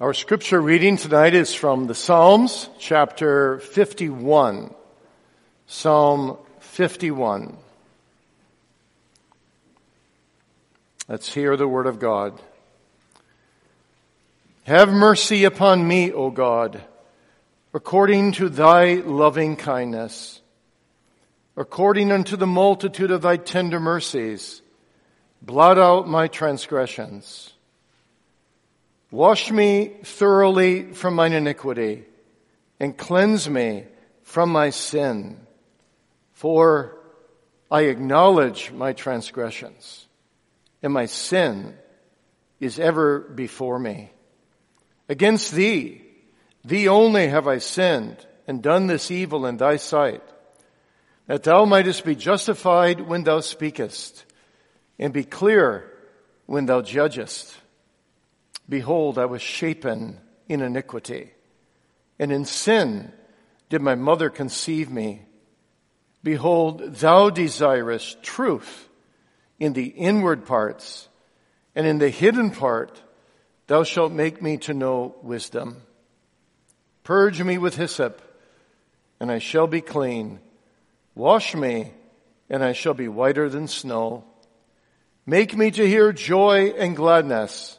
Our scripture reading tonight is from the Psalms, chapter 51. Psalm 51. Let's hear the word of God. Have mercy upon me, O God, according to thy loving kindness, according unto the multitude of thy tender mercies, blot out my transgressions. Wash me thoroughly from mine iniquity and cleanse me from my sin. For I acknowledge my transgressions and my sin is ever before me. Against thee, thee only have I sinned and done this evil in thy sight, that thou mightest be justified when thou speakest and be clear when thou judgest. Behold, I was shapen in iniquity, and in sin did my mother conceive me. Behold, thou desirest truth in the inward parts, and in the hidden part thou shalt make me to know wisdom. Purge me with hyssop, and I shall be clean. Wash me, and I shall be whiter than snow. Make me to hear joy and gladness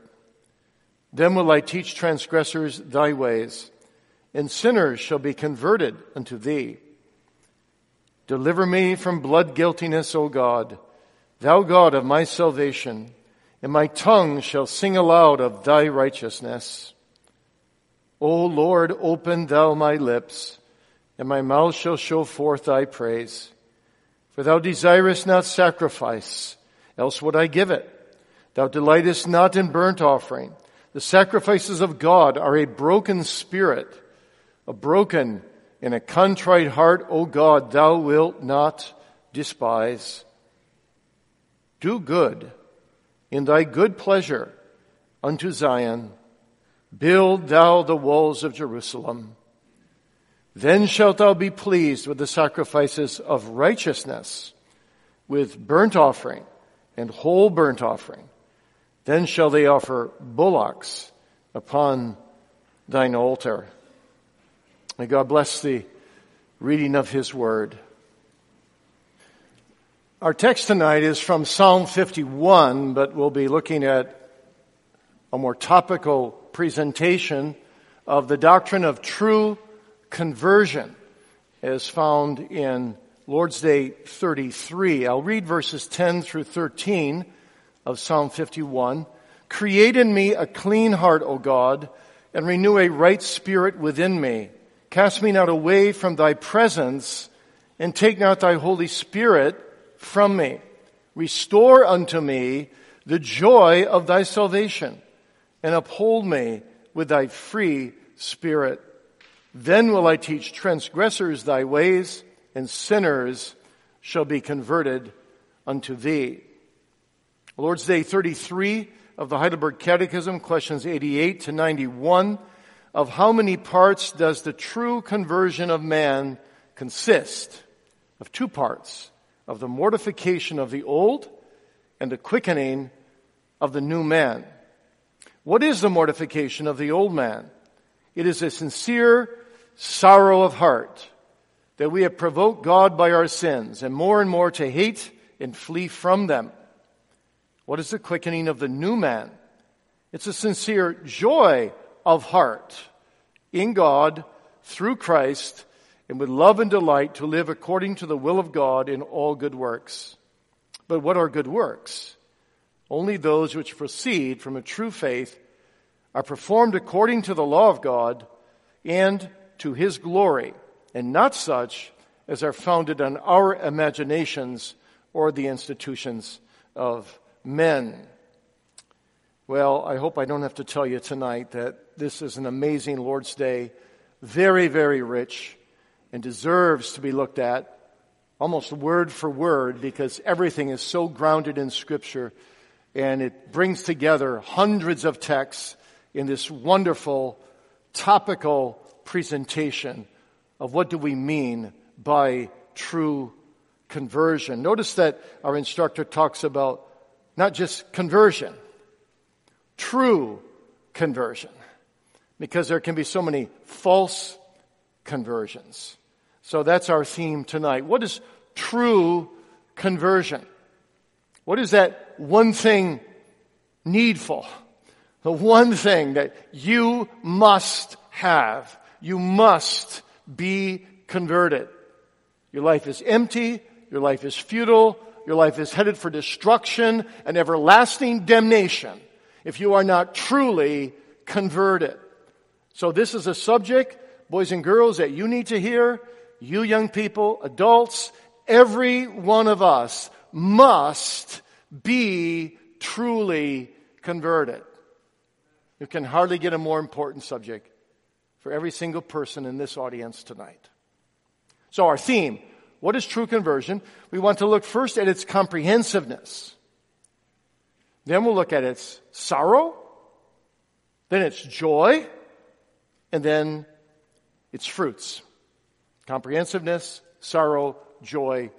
Then will I teach transgressors thy ways, and sinners shall be converted unto thee. Deliver me from blood guiltiness, O God, thou God of my salvation, and my tongue shall sing aloud of thy righteousness. O Lord, open thou my lips, and my mouth shall show forth thy praise. For thou desirest not sacrifice, else would I give it. Thou delightest not in burnt offering. The sacrifices of God are a broken spirit, a broken and a contrite heart, O God, thou wilt not despise. Do good in thy good pleasure unto Zion. Build thou the walls of Jerusalem. Then shalt thou be pleased with the sacrifices of righteousness, with burnt offering and whole burnt offering. Then shall they offer bullocks upon thine altar. May God bless the reading of his word. Our text tonight is from Psalm 51, but we'll be looking at a more topical presentation of the doctrine of true conversion as found in Lord's Day 33. I'll read verses 10 through 13 of Psalm 51. Create in me a clean heart, O God, and renew a right spirit within me. Cast me not away from thy presence, and take not thy Holy Spirit from me. Restore unto me the joy of thy salvation, and uphold me with thy free spirit. Then will I teach transgressors thy ways, and sinners shall be converted unto thee. Lord's Day 33 of the Heidelberg Catechism, questions 88 to 91. Of how many parts does the true conversion of man consist? Of two parts. Of the mortification of the old and the quickening of the new man. What is the mortification of the old man? It is a sincere sorrow of heart that we have provoked God by our sins and more and more to hate and flee from them. What is the quickening of the new man? It's a sincere joy of heart in God through Christ and with love and delight to live according to the will of God in all good works. But what are good works? Only those which proceed from a true faith are performed according to the law of God and to His glory, and not such as are founded on our imaginations or the institutions of men. Well, I hope I don't have to tell you tonight that this is an amazing Lord's Day, very, very rich, and deserves to be looked at almost word for word because everything is so grounded in Scripture and it brings together hundreds of texts in this wonderful topical presentation of what do we mean by true conversion. Notice that our instructor talks about not just conversion, true conversion. Because there can be so many false conversions. So that's our theme tonight. What is true conversion? What is that one thing needful? The one thing that you must have. You must be converted. Your life is empty. Your life is futile. Your life is headed for destruction and everlasting damnation if you are not truly converted. So this is a subject, boys and girls, that you need to hear. You young people, adults, every one of us must be truly converted. You can hardly get a more important subject for every single person in this audience tonight. So our theme, what is true conversion? We want to look first at its comprehensiveness. Then we'll look at its sorrow, then its joy, and then its fruits. Comprehensiveness, sorrow, joy,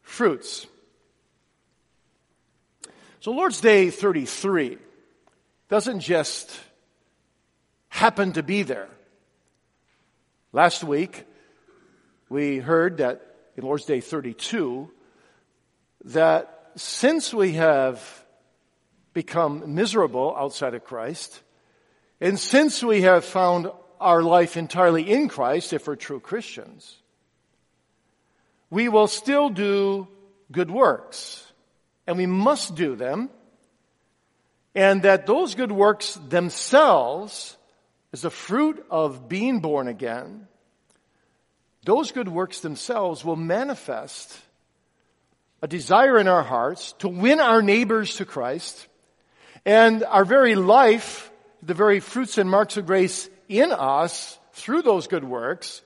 fruits. So Lord's Day 33 doesn't just happen to be there. Last week, we heard that in Lord's Day 32, that since we have become miserable outside of Christ, and since we have found our life entirely in Christ, if we're true Christians, we will still do good works. And we must do them. And that those good works themselves, is a fruit of being born again, those good works themselves will manifest a desire in our hearts to win our neighbors to Christ and our very life, the very fruits and marks of grace in us through those good works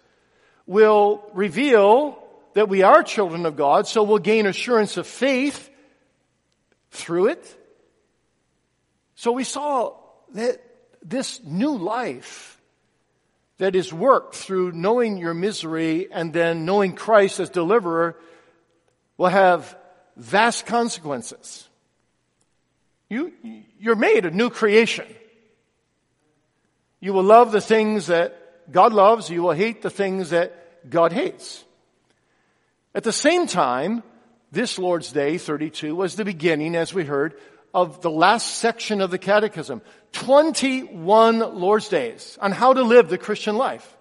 will reveal that we are children of God, so we'll gain assurance of faith through it. So we saw that this new life that is worked through knowing your misery and then knowing Christ as deliverer will have vast consequences. You, you're made a new creation. You will love the things that God loves. You will hate the things that God hates. At the same time, this Lord's Day 32 was the beginning, as we heard, of the last section of the Catechism. 21 Lord's Days on how to live the Christian life.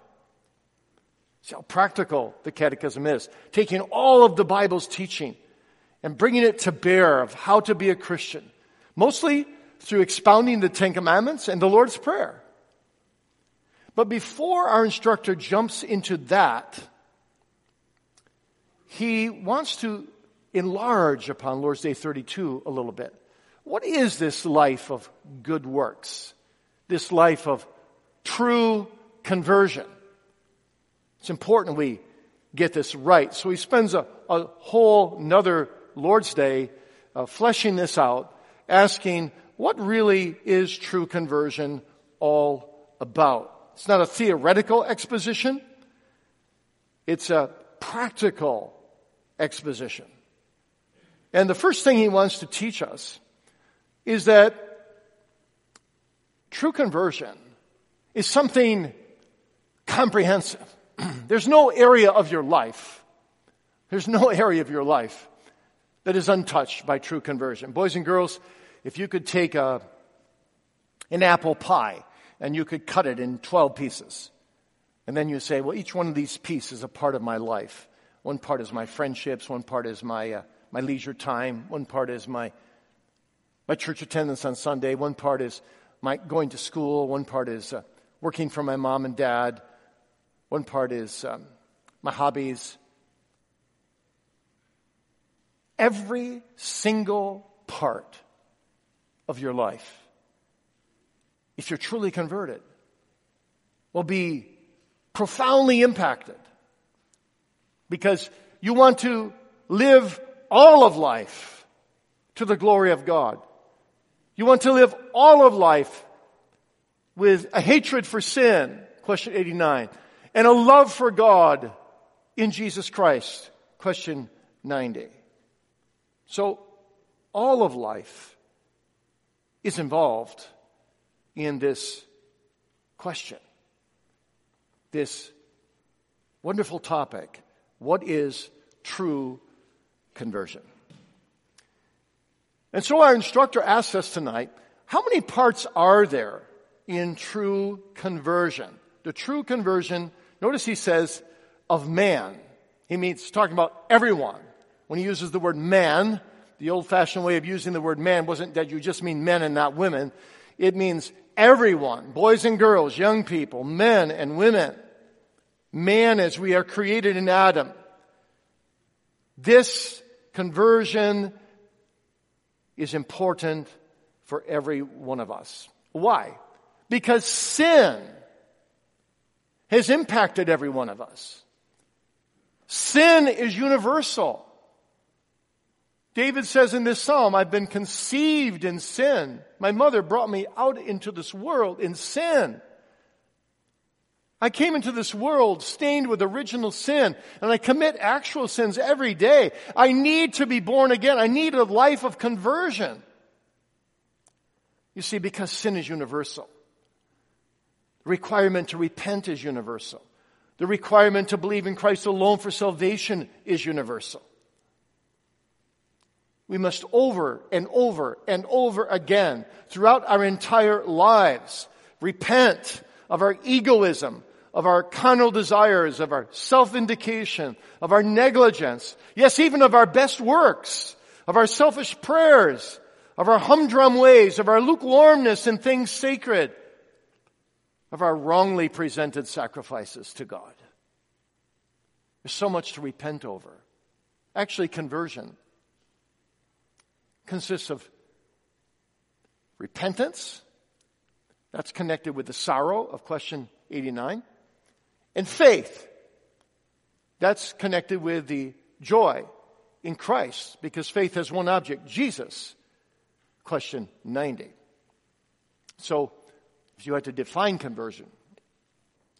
See how practical the Catechism is. Taking all of the Bible's teaching and bringing it to bear of how to be a Christian. Mostly through expounding the Ten Commandments and the Lord's Prayer. But before our instructor jumps into that, he wants to enlarge upon Lord's Day 32 a little bit. What is this life of good works? This life of true conversion? It's important we get this right. So he spends a, a whole another Lord's Day uh, fleshing this out, asking what really is true conversion all about. It's not a theoretical exposition. It's a practical exposition. And the first thing he wants to teach us is that true conversion is something comprehensive. There's no area of your life, there's no area of your life that is untouched by true conversion. Boys and girls, if you could take a, an apple pie and you could cut it in 12 pieces, and then you say, well, each one of these pieces is a part of my life. One part is my friendships, one part is my, uh, my leisure time, one part is my my church attendance on Sunday. One part is my going to school. One part is uh, working for my mom and dad. One part is um, my hobbies. Every single part of your life if you're truly converted, will be profoundly impacted because you want to live all of life to the glory of God. You want to live all of life with a hatred for sin, question 89, and a love for God in Jesus Christ, question 90. So all of life is involved in this question, this wonderful topic. What is true conversion? And so our instructor asks us tonight, how many parts are there in true conversion? The true conversion, notice he says, of man. He means talking about everyone. When he uses the word man, the old fashioned way of using the word man wasn't that you just mean men and not women. It means everyone, boys and girls, young people, men and women. Man as we are created in Adam. This conversion is important for every one of us. Why? Because sin has impacted every one of us. Sin is universal. David says in this psalm, I've been conceived in sin. My mother brought me out into this world in sin. I came into this world stained with original sin, and I commit actual sins every day. I need to be born again. I need a life of conversion. You see, because sin is universal. The requirement to repent is universal. The requirement to believe in Christ alone for salvation is universal. We must over and over and over again throughout our entire lives repent of our egoism, of our carnal desires, of our self-vindication, of our negligence, yes, even of our best works, of our selfish prayers, of our humdrum ways, of our lukewarmness in things sacred, of our wrongly presented sacrifices to God. There's so much to repent over. Actually, conversion consists of repentance. That's connected with the sorrow of question 89. And faith. That's connected with the joy in Christ because faith has one object, Jesus. Question 90. So, if you had to define conversion,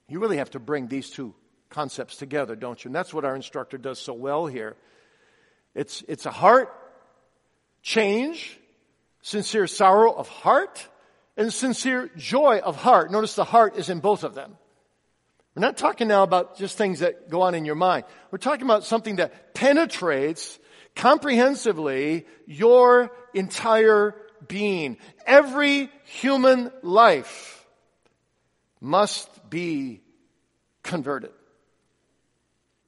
you really have to bring these two concepts together, don't you? And that's what our instructor does so well here. It's, it's a heart change, sincere sorrow of heart, and sincere joy of heart. Notice the heart is in both of them. We're not talking now about just things that go on in your mind. We're talking about something that penetrates comprehensively your entire being. Every human life must be converted.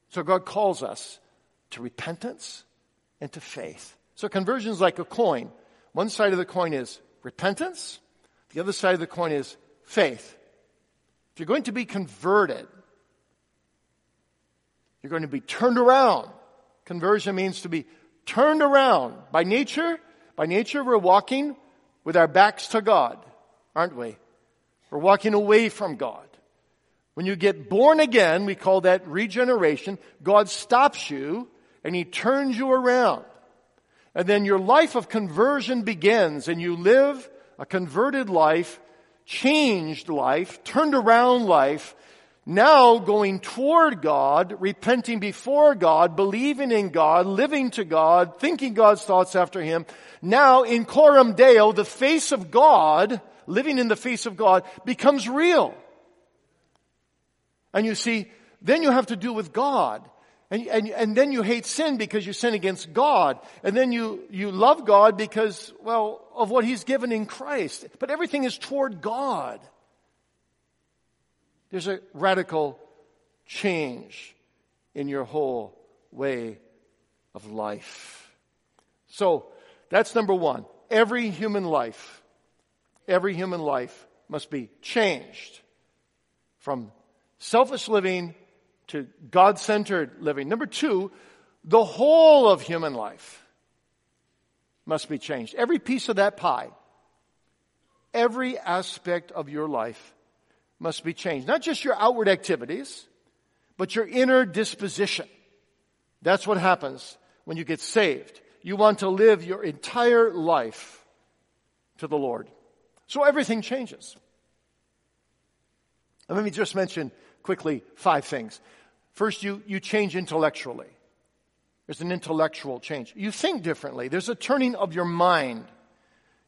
So God calls us to repentance and to faith. So conversion is like a coin. One side of the coin is repentance. The other side of the coin is faith. If you're going to be converted, you're going to be turned around. Conversion means to be turned around. By nature, by nature, we're walking with our backs to God, aren't we? We're walking away from God. When you get born again, we call that regeneration. God stops you and He turns you around. And then your life of conversion begins and you live a converted life, changed life, turned around life, now going toward God, repenting before God, believing in God, living to God, thinking God's thoughts after Him. Now in coram deo, the face of God, living in the face of God, becomes real. And you see, then you have to do with God. And, and, and then you hate sin because you sin against God. And then you, you love God because, well, of what He's given in Christ. But everything is toward God. There's a radical change in your whole way of life. So, that's number one. Every human life, every human life must be changed from selfish living to God centered living. Number two, the whole of human life must be changed. Every piece of that pie. Every aspect of your life must be changed. Not just your outward activities, but your inner disposition. That's what happens when you get saved. You want to live your entire life to the Lord. So everything changes. Let me just mention quickly five things. First, you, you change intellectually. There's an intellectual change. You think differently. There's a turning of your mind.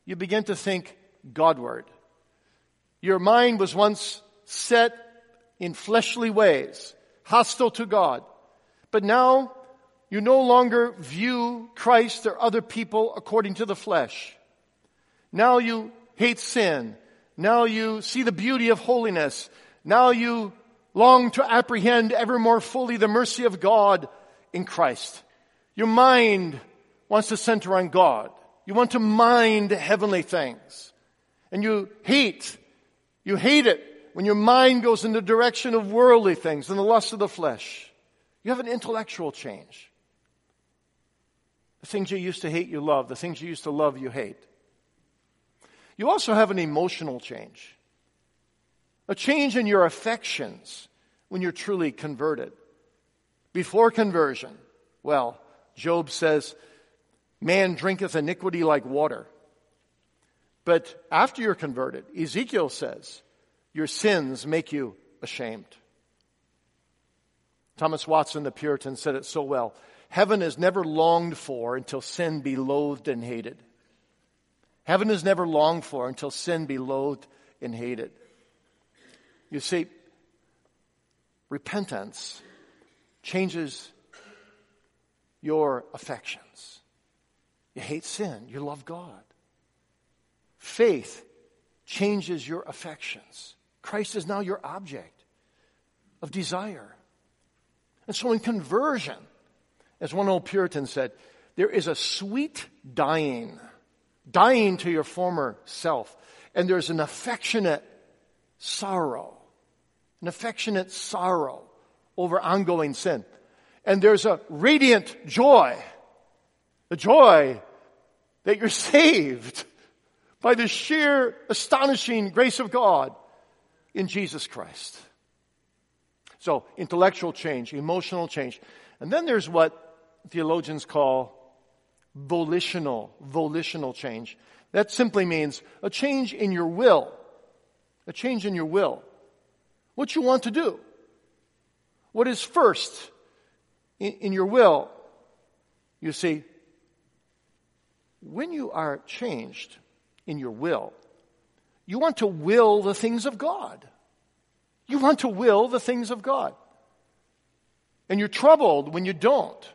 You begin to think Godward. Your mind was once set in fleshly ways, hostile to God. But now you no longer view Christ or other people according to the flesh. Now you hate sin. Now you see the beauty of holiness. Now you long to apprehend ever more fully the mercy of God in Christ. Your mind wants to center on God. You want to mind heavenly things. And you hate, you hate it when your mind goes in the direction of worldly things and the lust of the flesh. You have an intellectual change. The things you used to hate, you love. The things you used to love, you hate. You also have an emotional change. A change in your affections when you're truly converted. Before conversion, well, Job says, man drinketh iniquity like water. But after you're converted, Ezekiel says, your sins make you ashamed. Thomas Watson, the Puritan, said it so well. Heaven is never longed for until sin be loathed and hated. Heaven is never longed for until sin be loathed and hated. You see, repentance changes your affections. You hate sin, you love God. Faith changes your affections. Christ is now your object of desire. And so in conversion, as one old Puritan said, there is a sweet dying, dying to your former self. And there's an affectionate sorrow, an affectionate sorrow over ongoing sin. And there's a radiant joy, the joy that you're saved by the sheer astonishing grace of God in Jesus Christ. So, intellectual change, emotional change. And then there's what theologians call volitional, volitional change. That simply means a change in your will. A change in your will. What you want to do. What is first in, in your will. You see, when you are changed in your will, you want to will the things of God. You want to will the things of God. And you're troubled when you don't.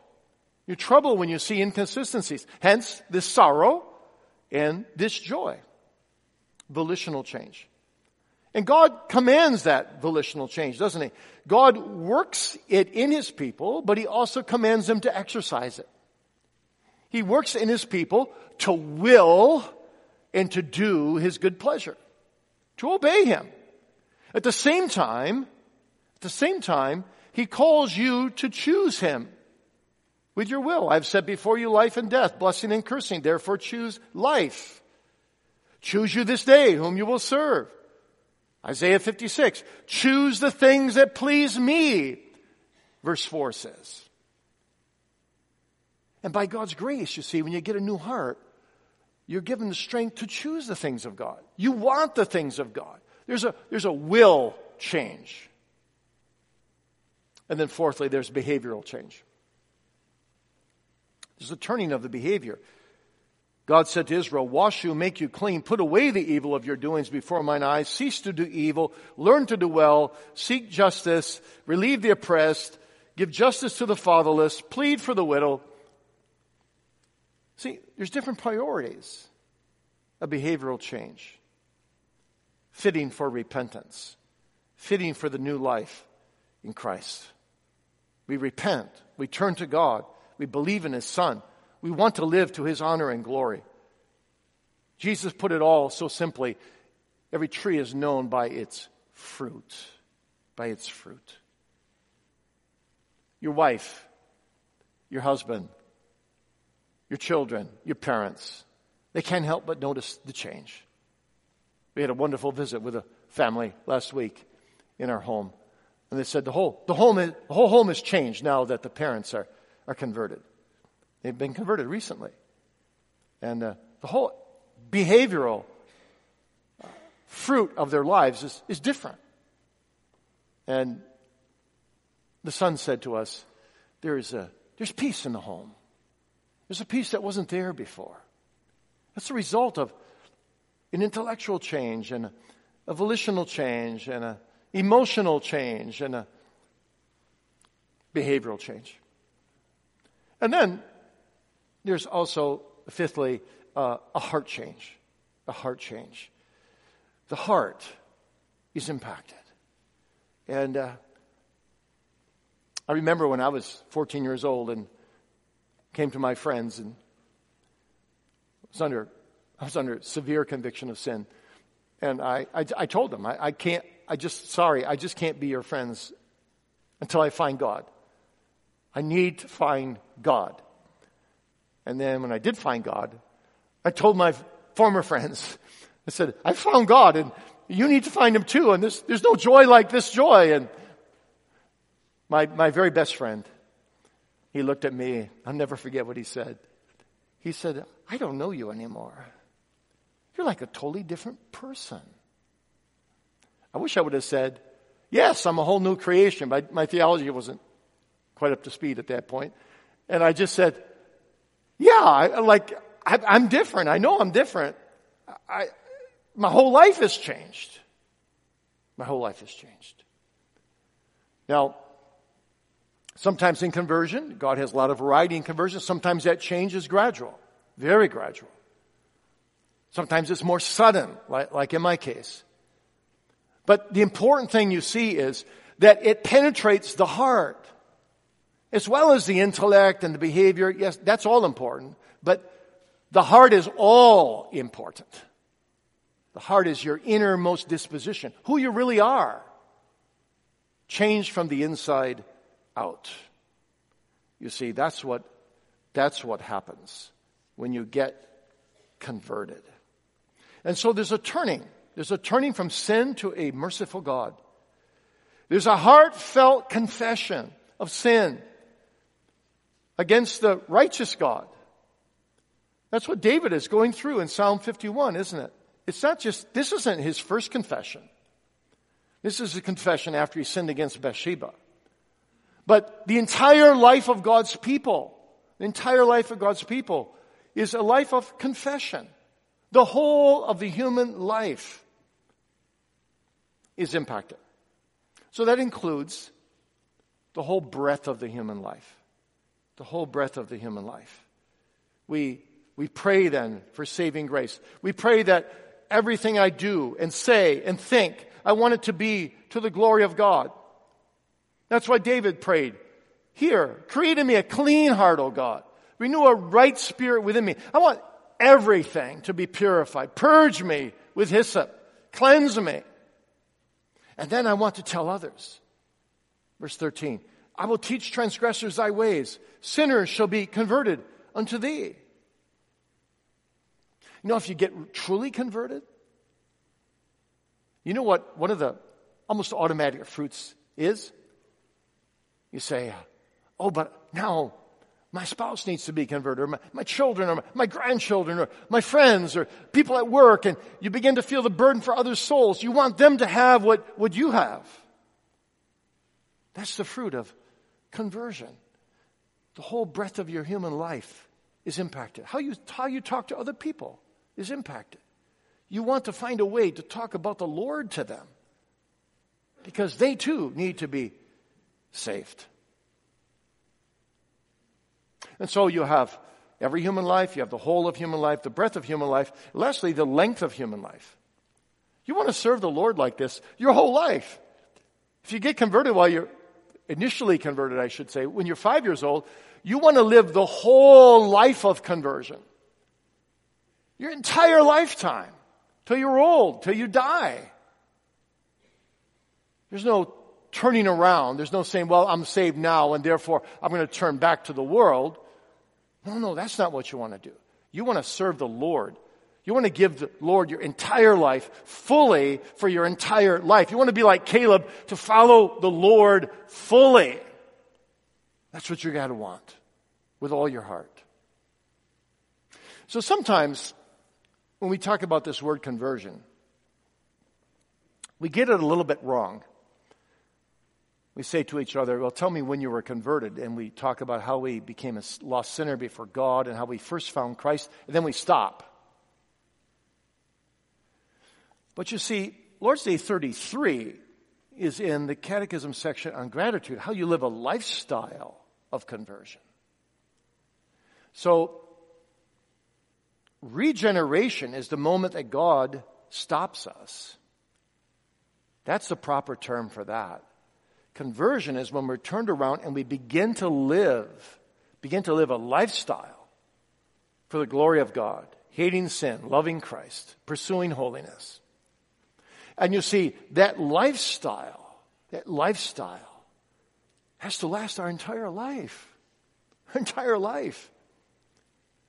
You're troubled when you see inconsistencies. Hence, this sorrow and this joy. Volitional change. And God commands that volitional change, doesn't He? God works it in His people, but He also commands them to exercise it. He works in His people to will and to do His good pleasure, to obey Him. At the same time, at the same time, He calls you to choose Him with your will. I've said before you life and death, blessing and cursing. Therefore choose life. Choose you this day whom you will serve. Isaiah 56. Choose the things that please me. Verse 4 says. And by God's grace, you see, when you get a new heart, you're given the strength to choose the things of God. You want the things of God. There's a, there's a will change. And then fourthly, there's behavioral change. There's a turning of the behavior. God said to Israel, Wash you, make you clean, put away the evil of your doings before mine eyes, cease to do evil, learn to do well, seek justice, relieve the oppressed, give justice to the fatherless, plead for the widow. See, there's different priorities of behavioral change, fitting for repentance, fitting for the new life in Christ. We repent, we turn to God, we believe in His Son. We want to live to His honor and glory. Jesus put it all so simply every tree is known by its fruit. By its fruit. Your wife, your husband, your children, your parents, they can't help but notice the change. We had a wonderful visit with a family last week in our home. And they said the whole, the home is, the whole home has changed now that the parents are, are converted. They've been converted recently. And uh, the whole behavioral uh, fruit of their lives is, is different. And the son said to us, there is a, there's peace in the home. There's a peace that wasn't there before. That's the result of an intellectual change and a, a volitional change and an emotional change and a behavioral change. And then there's also, fifthly, uh, a heart change. A heart change. The heart is impacted. And uh, I remember when I was 14 years old and came to my friends and was under, I was under severe conviction of sin. And I, I, I told them, I, I can't, I just, sorry, I just can't be your friends until I find God. I need to find God. And then when I did find God, I told my former friends, I said, I found God and you need to find him too. And there's, there's no joy like this joy. And my, my very best friend, he looked at me. I'll never forget what he said. He said, I don't know you anymore. You're like a totally different person. I wish I would have said, Yes, I'm a whole new creation, but my theology wasn't quite up to speed at that point. And I just said, Yeah, I, like, I, I'm different. I know I'm different. I, my whole life has changed. My whole life has changed. Now, sometimes in conversion, God has a lot of variety in conversion. Sometimes that change is gradual, very gradual. Sometimes it's more sudden, like, like in my case. But the important thing you see is that it penetrates the heart as well as the intellect and the behavior. Yes, that's all important. But the heart is all important. The heart is your innermost disposition, who you really are, changed from the inside out. You see, that's what, that's what happens when you get converted. And so there's a turning. There's a turning from sin to a merciful God. There's a heartfelt confession of sin against the righteous God. That's what David is going through in Psalm 51, isn't it? It's not just, this isn't his first confession. This is a confession after he sinned against Bathsheba. But the entire life of God's people, the entire life of God's people is a life of confession. The whole of the human life is impacted. So that includes the whole breadth of the human life. The whole breadth of the human life. We, we pray then for saving grace. We pray that everything I do and say and think, I want it to be to the glory of God. That's why David prayed, Here, create in me a clean heart, O God. Renew a right spirit within me. I want everything to be purified. Purge me with hyssop. Cleanse me. And then I want to tell others. Verse 13. I will teach transgressors thy ways. Sinners shall be converted unto thee. You know, if you get truly converted, you know what one of the almost automatic fruits is? You say, oh, but now my spouse needs to be converted, or my, my children, or my, my, grandchildren, or my friends, or people at work, and you begin to feel the burden for other souls. You want them to have what, what you have. That's the fruit of conversion. The whole breadth of your human life is impacted. How you, how you talk to other people is impacted. You want to find a way to talk about the Lord to them because they too need to be saved. And so you have every human life, you have the whole of human life, the breadth of human life, lastly, the length of human life. You want to serve the Lord like this your whole life. If you get converted while you're initially converted, I should say, when you're five years old, you want to live the whole life of conversion. Your entire lifetime. Till you're old, till you die. There's no turning around. There's no saying, well, I'm saved now and therefore I'm going to turn back to the world. No, no, that's not what you want to do. You want to serve the Lord You want to give the Lord your entire life fully for your entire life. You want to be like Caleb to follow the Lord fully. That's what you got to want with all your heart. So sometimes when we talk about this word conversion, we get it a little bit wrong. We say to each other, Well, tell me when you were converted. And we talk about how we became a lost sinner before God and how we first found Christ, and then we stop. But you see, Lord's Day 33 is in the Catechism section on gratitude, how you live a lifestyle of conversion. So, regeneration is the moment that God stops us. That's the proper term for that. Conversion is when we're turned around and we begin to live, begin to live a lifestyle for the glory of God, hating sin, loving Christ, pursuing holiness. And you see, that lifestyle, that lifestyle has to last our entire life. Our entire life.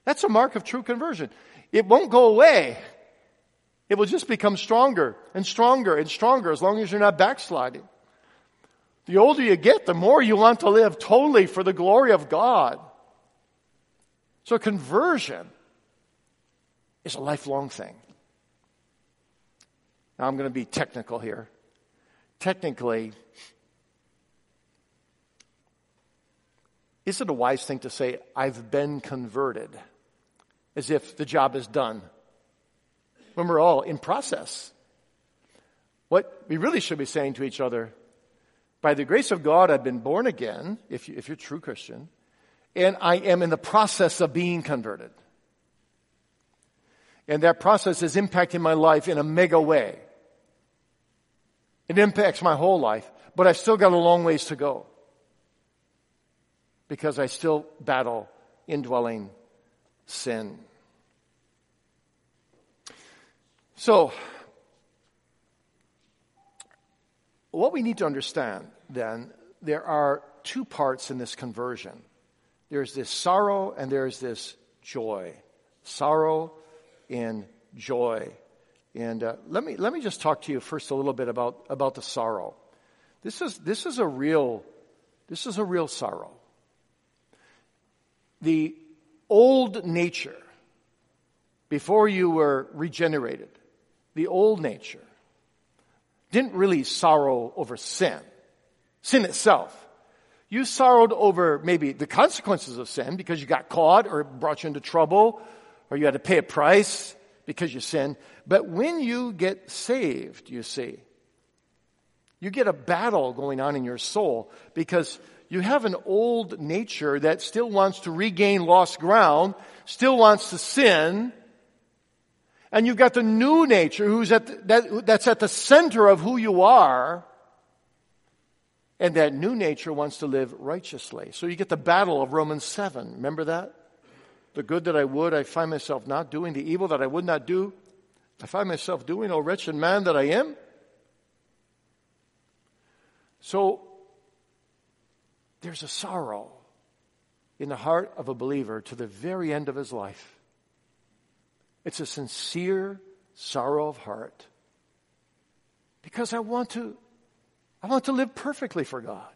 That's a mark of true conversion. It won't go away. It will just become stronger and stronger and stronger as long as you're not backsliding. The older you get, the more you want to live totally for the glory of God. So conversion is a lifelong thing. Now I'm going to be technical here. Technically, is it a wise thing to say, I've been converted, as if the job is done, when we're all in process? What we really should be saying to each other, by the grace of God, I've been born again, if, you, if you're a true Christian, and I am in the process of being converted. And that process is impacting my life in a mega way. It impacts my whole life, but I've still got a long ways to go. Because I still battle indwelling sin. So, what we need to understand then, there are two parts in this conversion. There's this sorrow and there's this joy. Sorrow and joy. And uh, let me let me just talk to you first a little bit about about the sorrow. This is this is a real this is a real sorrow. The old nature before you were regenerated, the old nature didn't really sorrow over sin, sin itself. You sorrowed over maybe the consequences of sin because you got caught or brought you into trouble or you had to pay a price because you sin. But when you get saved, you see, you get a battle going on in your soul because you have an old nature that still wants to regain lost ground, still wants to sin. And you've got the new nature who's at the, that, that's at the center of who you are. And that new nature wants to live righteously. So you get the battle of Romans 7. Remember that? The good that I would, I find myself not doing. The evil that I would not do, I find myself doing. O wretched man that I am. So, there's a sorrow in the heart of a believer to the very end of his life. It's a sincere sorrow of heart. Because I want to, I want to live perfectly for God.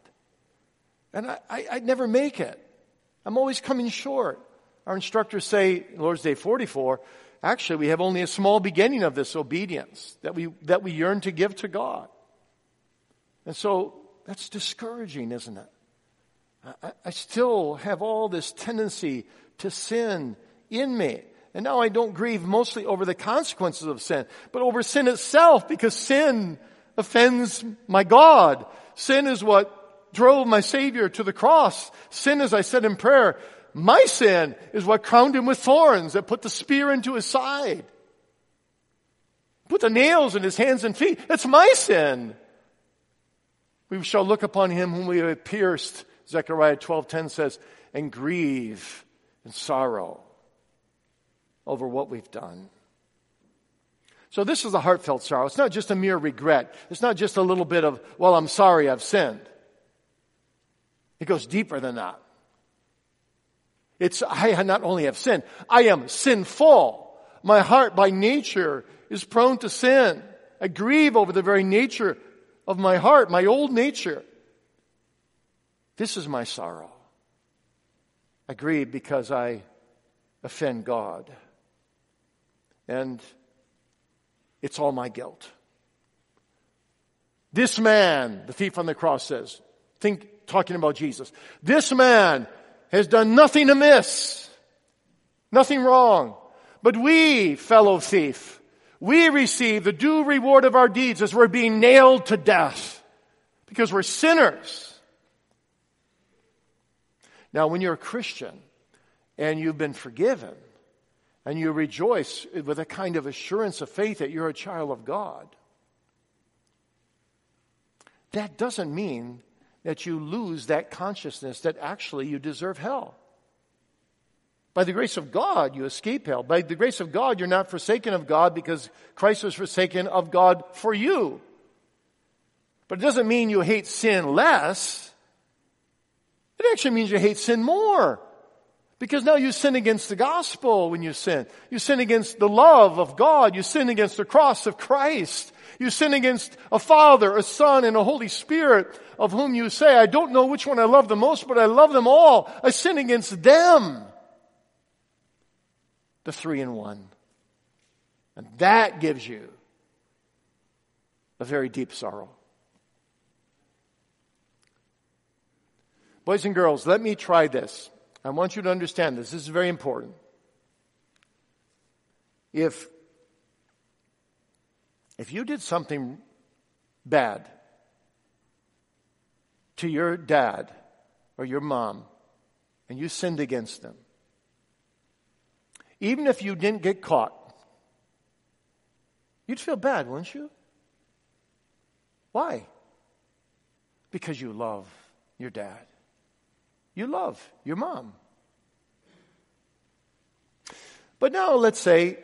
And I, I, I'd never make it. I'm always coming short. Our instructors say, Lord's Day 44, actually we have only a small beginning of this obedience that we, that we yearn to give to God. And so that's discouraging, isn't it? I, I still have all this tendency to sin in me. And now I don't grieve mostly over the consequences of sin, but over sin itself because sin offends my God. Sin is what drove my Savior to the cross. Sin, as I said in prayer, my sin is what crowned him with thorns that put the spear into his side. Put the nails in his hands and feet. It's my sin. We shall look upon him whom we have pierced, Zechariah 12:10 says, and grieve and sorrow over what we've done. So this is a heartfelt sorrow. It's not just a mere regret. It's not just a little bit of, well, I'm sorry I've sinned. It goes deeper than that. It's, I not only have sinned, I am sinful. My heart by nature is prone to sin. I grieve over the very nature of my heart, my old nature. This is my sorrow. I grieve because I offend God. And it's all my guilt. This man, the thief on the cross says, think, talking about Jesus, this man has done nothing amiss, nothing wrong. But we, fellow thief, we receive the due reward of our deeds as we're being nailed to death because we're sinners. Now, when you're a Christian and you've been forgiven and you rejoice with a kind of assurance of faith that you're a child of God, that doesn't mean that you lose that consciousness that actually you deserve hell. By the grace of God, you escape hell. By the grace of God, you're not forsaken of God because Christ was forsaken of God for you. But it doesn't mean you hate sin less. It actually means you hate sin more. Because now you sin against the gospel when you sin. You sin against the love of God. You sin against the cross of Christ. You sin against a Father, a Son, and a Holy Spirit of whom you say, I don't know which one I love the most, but I love them all. I sin against them. The three in one. And that gives you a very deep sorrow. Boys and girls, let me try this. I want you to understand this. This is very important. If, if you did something bad to your dad or your mom and you sinned against them, even if you didn't get caught, you'd feel bad, wouldn't you? Why? Because you love your dad you love your mom. But now let's say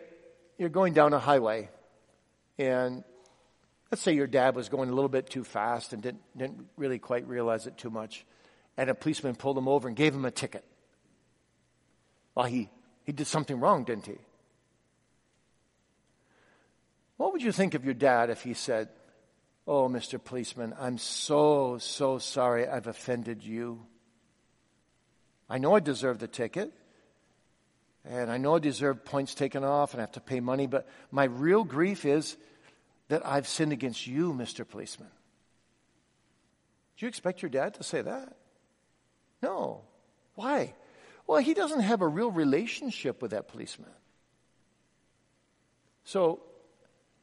you're going down a highway and let's say your dad was going a little bit too fast and didn't, didn't really quite realize it too much and a policeman pulled him over and gave him a ticket. Well, he, he did something wrong, didn't he? What would you think of your dad if he said, Oh, Mr. Policeman, I'm so, so sorry I've offended you. I know I deserve the ticket. And I know I deserve points taken off and I have to pay money, but my real grief is that I've sinned against you, Mr. Policeman. Do you expect your dad to say that? No. Why? Well, he doesn't have a real relationship with that policeman. So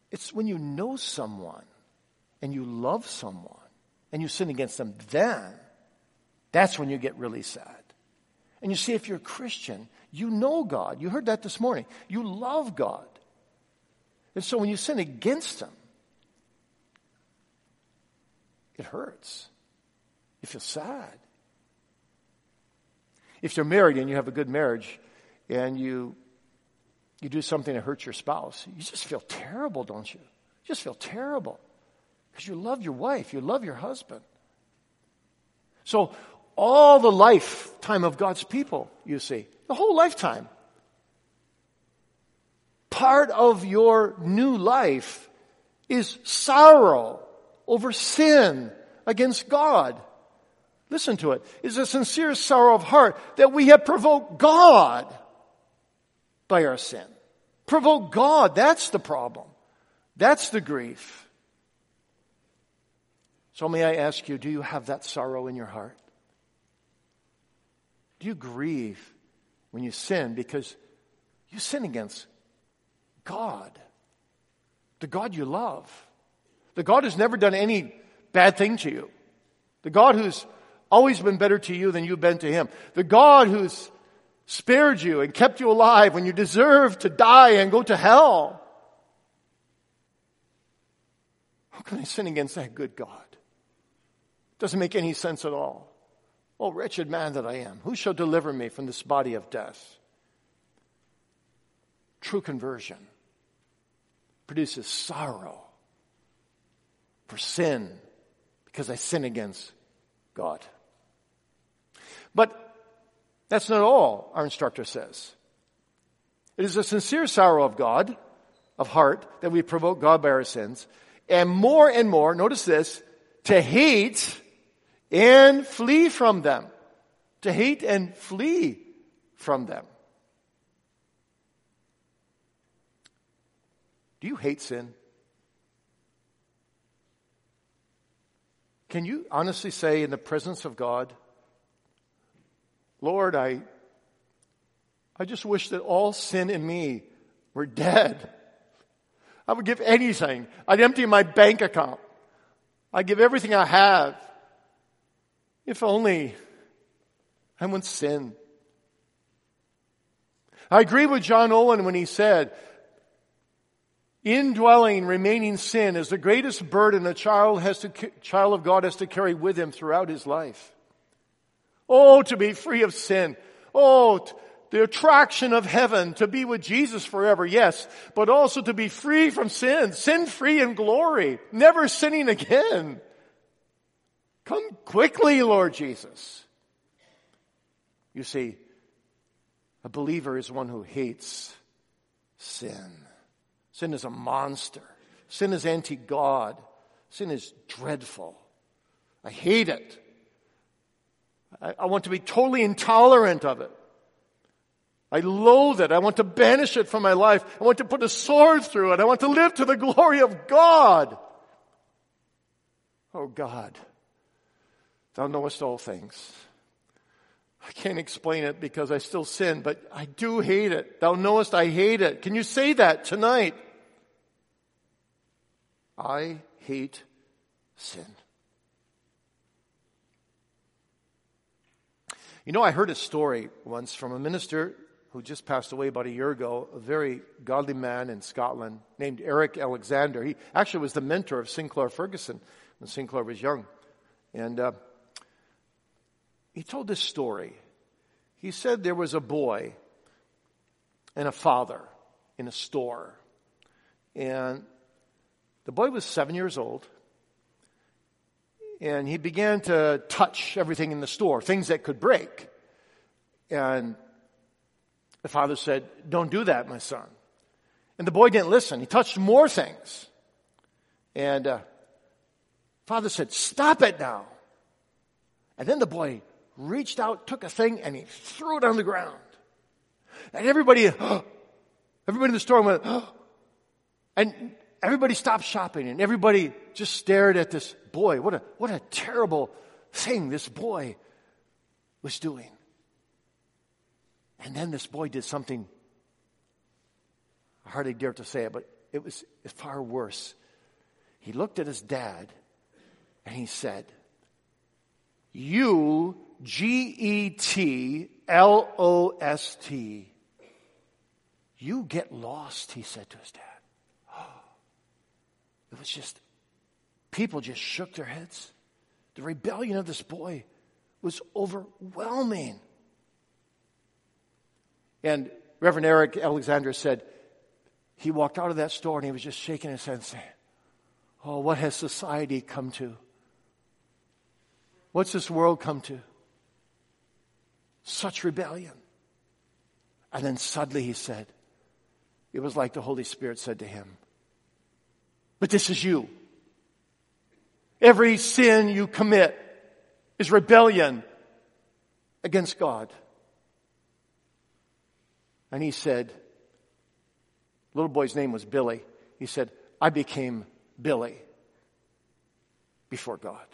it's when you know someone and you love someone and you sin against them, then that's when you get really sad. And you see, if you're a Christian, you know God. You heard that this morning. You love God. And so when you sin against Him, it hurts. You feel sad. If you're married and you have a good marriage and you, you do something that hurts your spouse, you just feel terrible, don't you? You just feel terrible because you love your wife, you love your husband. So all the lifetime of God's people, you see. The whole lifetime. Part of your new life is sorrow over sin against God. Listen to it. It's a sincere sorrow of heart that we have provoked God by our sin. Provoke God. That's the problem. That's the grief. So may I ask you, do you have that sorrow in your heart? Do you grieve when you sin because you sin against God, the God you love, the God who's never done any bad thing to you, the God who's always been better to you than you've been to him, the God who's spared you and kept you alive when you deserve to die and go to hell. How can I sin against that good God? Doesn't make any sense at all. Oh, wretched man that I am, who shall deliver me from this body of death? True conversion produces sorrow for sin because I sin against God. But that's not all, our instructor says. It is a sincere sorrow of God, of heart, that we provoke God by our sins. And more and more, notice this, to hate and flee from them. To hate and flee from them. Do you hate sin? Can you honestly say in the presence of God, Lord, I, I just wish that all sin in me were dead. I would give anything. I'd empty my bank account. I'd give everything I have. If only I wouldn't sin. I agree with John Owen when he said, indwelling remaining sin is the greatest burden a child has to, child of God has to carry with him throughout his life. Oh, to be free of sin. Oh, the attraction of heaven to be with Jesus forever, yes, but also to be free from sin, sin free in glory, never sinning again. Come quickly, Lord Jesus. You see, a believer is one who hates sin. Sin is a monster. Sin is anti God. Sin is dreadful. I hate it. I, I, want to be totally intolerant of it. I loathe it. I want to banish it from my life. I want to put a sword through it. I want to live to the glory of God. Oh God, thou knowest all things. I can't explain it because I still sin, but I do hate it. Thou knowest I hate it. Can you say that tonight? I hate sin. You know, I heard a story once from a minister who just passed away about a year ago, a very godly man in Scotland named Eric Alexander. He actually was the mentor of Sinclair Ferguson when Sinclair was young. And uh, he told this story. He said there was a boy and a father in a store. And the boy was seven years old, and he began to touch everything in the store, things that could break. And the father said, Don't do that, my son. And the boy didn't listen. He touched more things. And uh, father said, Stop it now. And then the boy reached out, took a thing, and he threw it on the ground. And everybody, everybody in the store went, and everybody stopped shopping and everybody just stared at this boy. What a, what a terrible thing this boy was doing. And then this boy did something, I hardly dare to say it, but it was far worse. He looked at his dad and he said, You, G E T L O S T, you get lost, he said to his dad. It was just, people just shook their heads. The rebellion of this boy was overwhelming. And Reverend Eric Alexander said, he walked out of that store and he was just shaking his head saying, Oh, what has society come to? What's this world come to? Such rebellion. And then suddenly he said, it was like the Holy Spirit said to him, but this is you. Every sin you commit is rebellion against God. And he said, little boy's name was Billy. He said, I became Billy before God.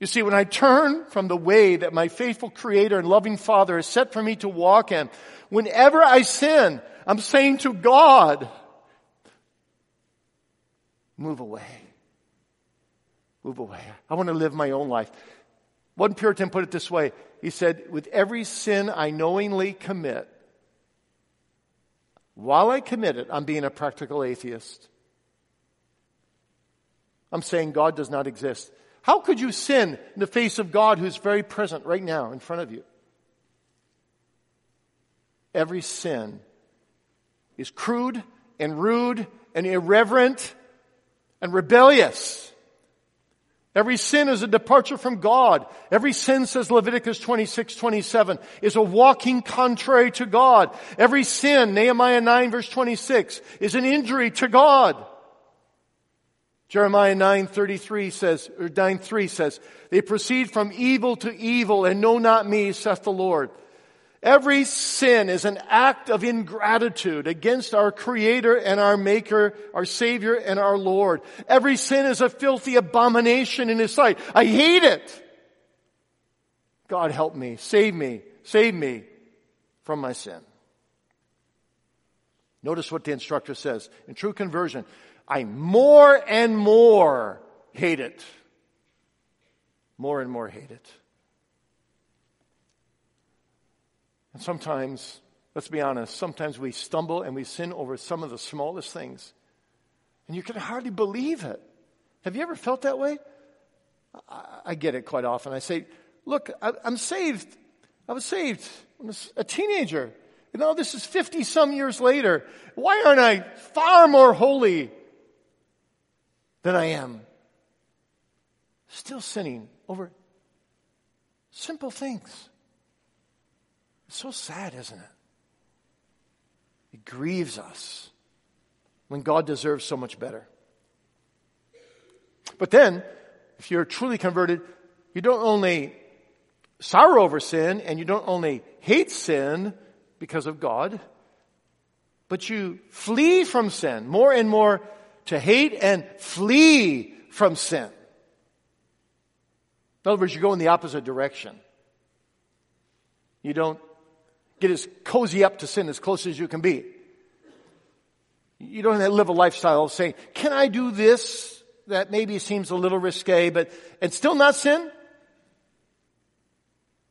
You see, when I turn from the way that my faithful creator and loving father has set for me to walk in, whenever I sin, I'm saying to God, move away. Move away. I want to live my own life. One Puritan put it this way. He said, with every sin I knowingly commit, while I commit it, I'm being a practical atheist. I'm saying God does not exist. How could you sin in the face of God who's very present right now in front of you? Every sin is crude and rude and irreverent and rebellious. Every sin is a departure from God. Every sin, says Leviticus 26, 27, is a walking contrary to God. Every sin, Nehemiah 9 verse 26, is an injury to God. Jeremiah 9:33 says, or 9:3 says, they proceed from evil to evil and know not me, saith the Lord. Every sin is an act of ingratitude against our Creator and our Maker, our Savior and our Lord. Every sin is a filthy abomination in His sight. I hate it. God help me, save me, save me from my sin. Notice what the instructor says. In true conversion, I more and more hate it. More and more hate it. And sometimes, let's be honest, sometimes we stumble and we sin over some of the smallest things. And you can hardly believe it. Have you ever felt that way? I, I get it quite often. I say, look, I, I'm saved. I was saved when I was a teenager. You know, this is 50 some years later. Why aren't I far more holy than I am. Still sinning over simple things. It's so sad, isn't it? It grieves us when God deserves so much better. But then, if you're truly converted, you don't only sorrow over sin and you don't only hate sin because of God, but you flee from sin more and more to hate and flee from sin. In other words, you go in the opposite direction. You don't get as cozy up to sin as close as you can be. You don't live a lifestyle of saying, can I do this that maybe seems a little risque, but, and still not sin?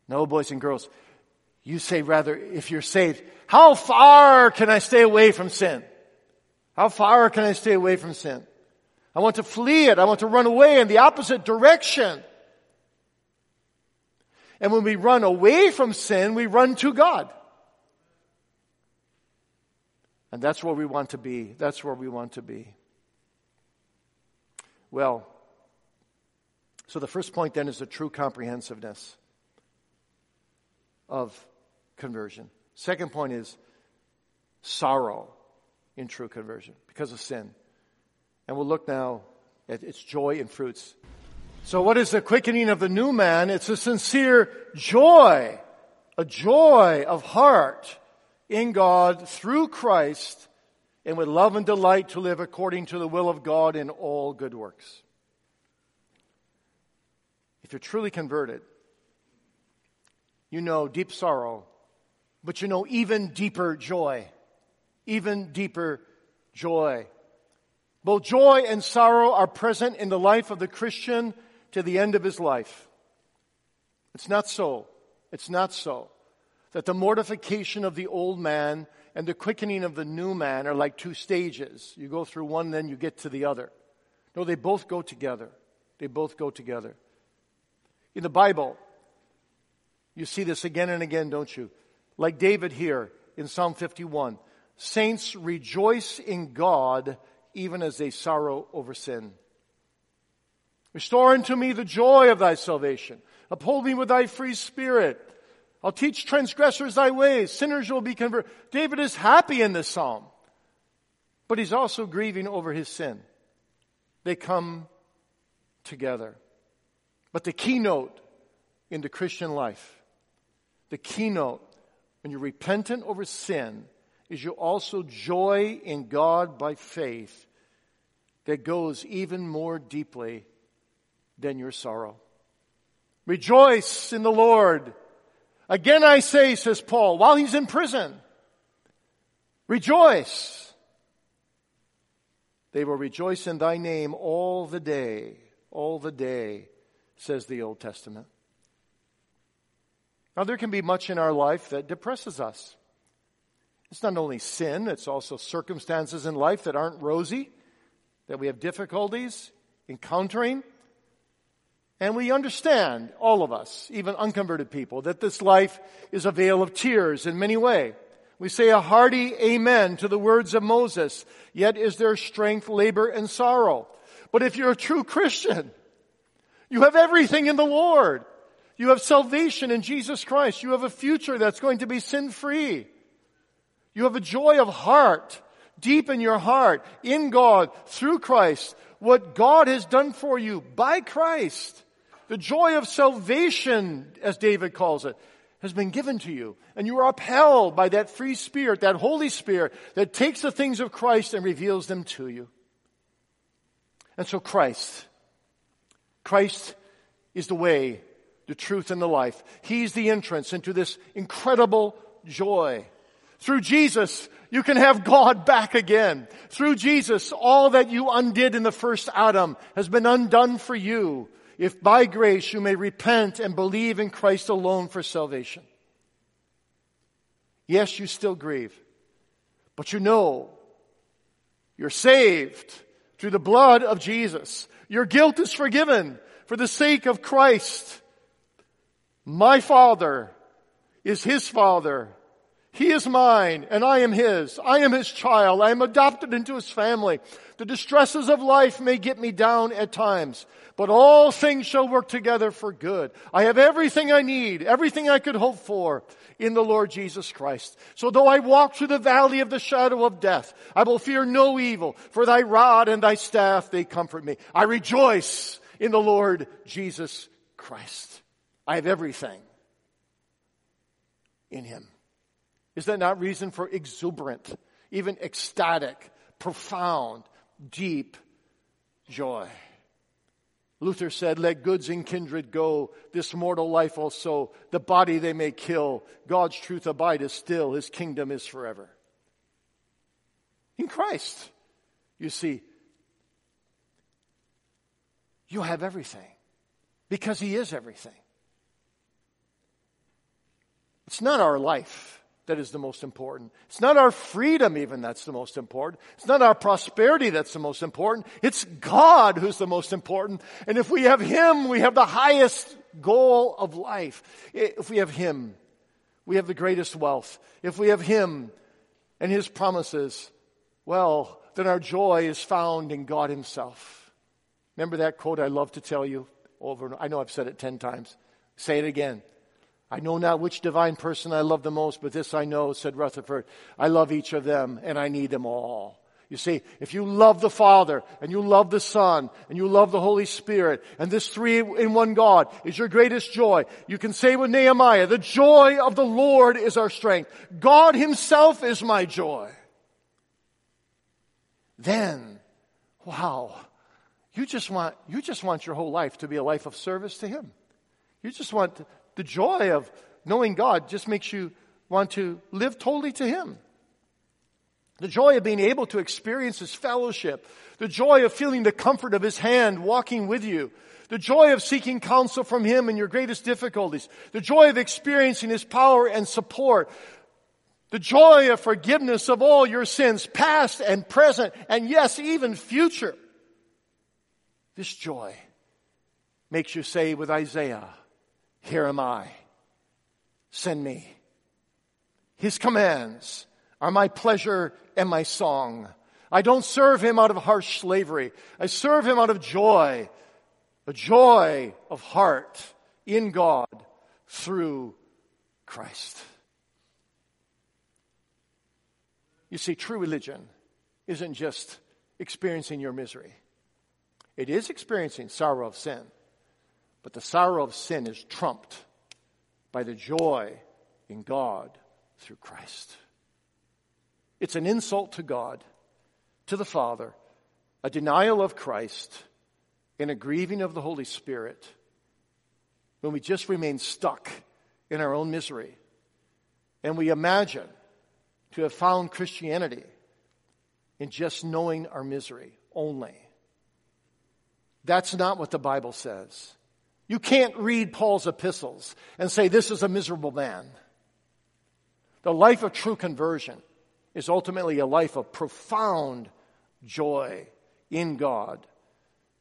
No, boys and girls. You say rather, if you're saved, how far can I stay away from sin? How far can I stay away from sin? I want to flee it. I want to run away in the opposite direction. And when we run away from sin, we run to God. And that's where we want to be. That's where we want to be. Well, so the first point then is the true comprehensiveness of conversion. Second point is sorrow in true conversion because of sin. And we'll look now at its joy and fruits. So what is the quickening of the new man? It's a sincere joy, a joy of heart in God through Christ and with love and delight to live according to the will of God in all good works. If you're truly converted, you know deep sorrow, but you know even deeper joy even deeper joy. Both joy and sorrow are present in the life of the Christian to the end of his life. It's not so. It's not so. That the mortification of the old man and the quickening of the new man are like two stages. You go through one, then you get to the other. No, they both go together. They both go together. In the Bible, you see this again and again, don't you? Like David here in Psalm 51. Saints rejoice in God even as they sorrow over sin. Restore unto me the joy of thy salvation. Uphold me with thy free spirit. I'll teach transgressors thy ways. Sinners will be converted. David is happy in this psalm, but he's also grieving over his sin. They come together. But the keynote in the Christian life, the keynote when you're repentant over sin is you also joy in God by faith that goes even more deeply than your sorrow. Rejoice in the Lord. Again I say, says Paul, while he's in prison, rejoice. They will rejoice in thy name all the day, all the day, says the Old Testament. Now there can be much in our life that depresses us. It's not only sin, it's also circumstances in life that aren't rosy, that we have difficulties encountering. And we understand, all of us, even unconverted people, that this life is a vale of tears in many ways. We say a hearty amen to the words of Moses, yet is there strength, labor, and sorrow. But if you're a true Christian, You have everything in the Lord. You have salvation in Jesus Christ. You have a future that's going to be sin free. You have a joy of heart, deep in your heart, in God, through Christ. What God has done for you by Christ. The joy of salvation, as David calls it, has been given to you. And you are upheld by that free spirit, that Holy Spirit that takes the things of Christ and reveals them to you. And so Christ, Christ is the way, the truth, and the life. He's the entrance into this incredible joy. Through Jesus, you can have God back again. Through Jesus, all that you undid in the first Adam has been undone for you if by grace you may repent and believe in Christ alone for salvation. Yes, you still grieve, but you know you're saved through the blood of Jesus. Your guilt is forgiven for the sake of Christ. My Father is His Father he is mine and I am His. I am His child. I am adopted into His family. The distresses of life may get me down at times, but all things shall work together for good. I have everything I need, everything I could hope for in the Lord Jesus Christ. So though I walk through the valley of the shadow of death, I will fear no evil, for thy rod and thy staff, they comfort me. I rejoice in the Lord Jesus Christ. I have everything in Him. Is that not reason for exuberant, even ecstatic, profound, deep joy? Luther said, Let goods and kindred go, this mortal life also, the body they may kill. God's truth abideth still, his kingdom is forever. In Christ, you see, you have everything because he is everything. It's not our life that is the most important. It's not our freedom even that's the most important. It's not our prosperity that's the most important. It's God who's the most important. And if we have Him, we have the highest goal of life. If we have Him, we have the greatest wealth. If we have Him and His promises, well, then our joy is found in God Himself. Remember that quote I love to tell you over, and I know I've said it ten times. Say it again. I know not which divine person I love the most, but this I know, said Rutherford. I love each of them and I need them all. You see, if you love the Father and you love the Son and you love the Holy Spirit and this three in one God is your greatest joy, you can say with Nehemiah, the joy of the Lord is our strength. God himself is my joy. Then, wow, you just want, you just want your whole life to be a life of service to Him. You just want the joy of knowing God just makes you want to live totally to Him. The joy of being able to experience His fellowship. The joy of feeling the comfort of His hand walking with you. The joy of seeking counsel from Him in your greatest difficulties. The joy of experiencing His power and support. The joy of forgiveness of all your sins, past and present, and yes, even future. This joy makes you say with Isaiah, here am I. Send me. His commands are my pleasure and my song. I don't serve him out of harsh slavery. I serve him out of joy, a joy of heart in God through Christ. You see, true religion isn't just experiencing your misery. It is experiencing sorrow of sin. But the sorrow of sin is trumped by the joy in God through Christ. It's an insult to God, to the Father, a denial of Christ, and a grieving of the Holy Spirit when we just remain stuck in our own misery and we imagine to have found Christianity in just knowing our misery only. That's not what the Bible says. You can't read Paul's epistles and say, this is a miserable man. The life of true conversion is ultimately a life of profound joy in God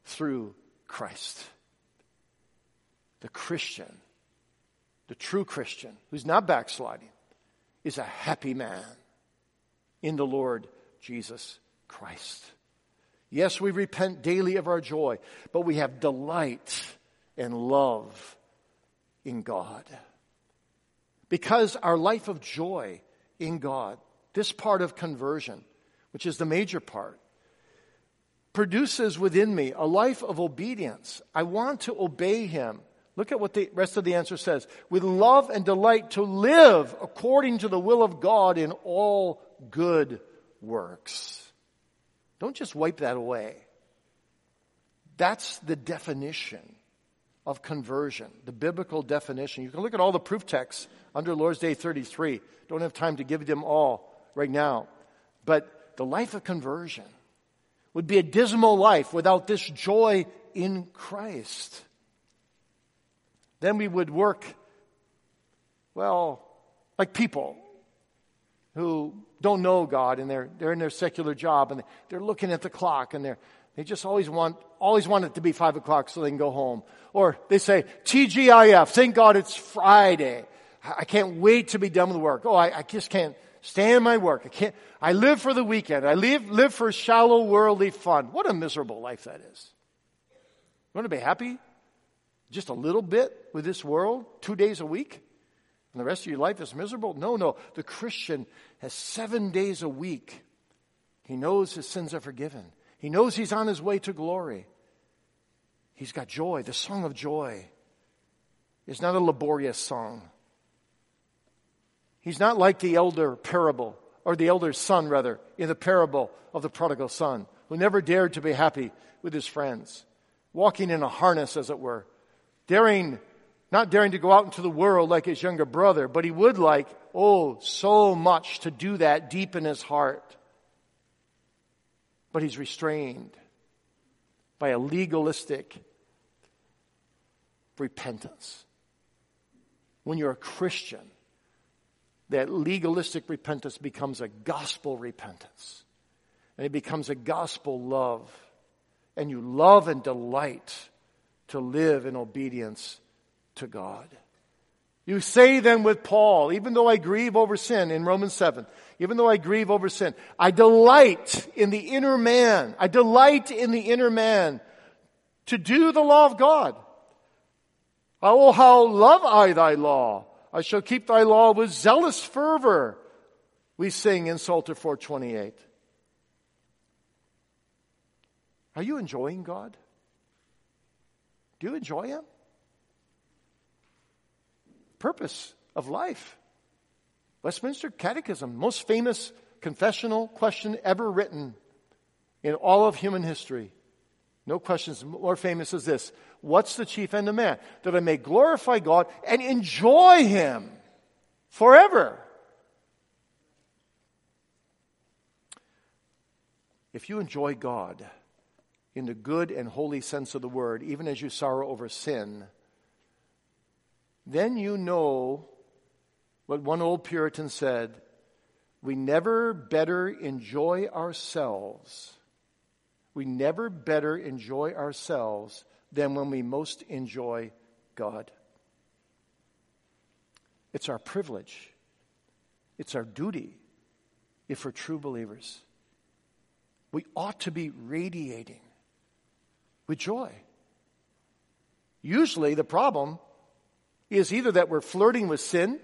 through Christ. The Christian, the true Christian, who's not backsliding, is a happy man in the Lord Jesus Christ. Yes, we repent daily of our joy, but we have delight and love in God. Because our life of joy in God, this part of conversion, which is the major part, produces within me a life of obedience. I want to obey Him. Look at what the rest of the answer says. With love and delight to live according to the will of God in all good works. Don't just wipe that away. That's the definition of conversion, the biblical definition. You can look at all the proof texts under Lord's Day 33. Don't have time to give them all right now. But the life of conversion would be a dismal life without this joy in Christ. Then we would work, well, like people who don't know God and they're, they're in their secular job and they're looking at the clock and they're, they just always want, always want it to be five o'clock so they can go home. Or they say, TGIF, thank God it's Friday. I can't wait to be done with work. Oh, I, I just can't stand my work. I can't, I live for the weekend. I live, live for shallow worldly fun. What a miserable life that is. You want to be happy? Just a little bit with this world, two days a week? And the rest of your life is miserable? No, no. The Christian has seven days a week. He knows his sins are forgiven. He knows he's on his way to glory. He's got joy. The song of joy is not a laborious song. He's not like the elder parable, or the elder son, rather, in the parable of the prodigal son, who never dared to be happy with his friends, walking in a harness, as it were, daring, not daring to go out into the world like his younger brother, but he would like, oh, so much to do that deep in his heart but he's restrained by a legalistic repentance. When you're a Christian, that legalistic repentance becomes a gospel repentance. And it becomes a gospel love. And you love and delight to live in obedience to God. You say then with Paul, even though I grieve over sin in Romans 7, even though I grieve over sin, I delight in the inner man. I delight in the inner man to do the law of God. Oh, how love I thy law. I shall keep thy law with zealous fervor. We sing in Psalter 428. Are you enjoying God? Do you enjoy Him? Purpose of life. Westminster Catechism, most famous confessional question ever written in all of human history. No questions more famous as this. What's the chief end of man? That I may glorify God and enjoy Him forever. If you enjoy God in the good and holy sense of the word, even as you sorrow over sin, then you know what one old Puritan said we never better enjoy ourselves. We never better enjoy ourselves than when we most enjoy God. It's our privilege, it's our duty if we're true believers. We ought to be radiating with joy. Usually, the problem is either that we're flirting with sin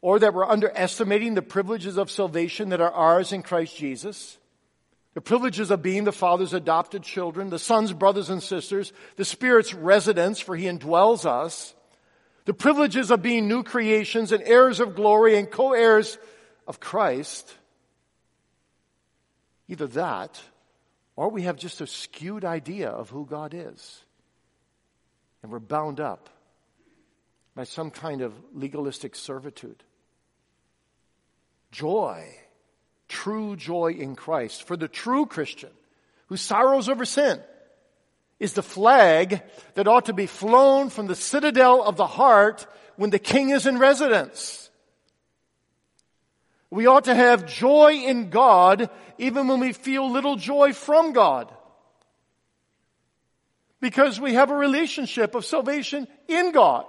or that we're underestimating the privileges of salvation that are ours in Christ Jesus. The privileges of being the Father's adopted children, the Son's brothers and sisters, the Spirit's residence, for He indwells us. The privileges of being new creations and heirs of glory and co-heirs of Christ. Either that, or we have just a skewed idea of who God is. And we're bound up by some kind of legalistic servitude. Joy, true joy in Christ, for the true Christian who sorrows over sin, is the flag that ought to be flown from the citadel of the heart when the king is in residence. We ought to have joy in God even when we feel little joy from God. Because we have a relationship of salvation in God.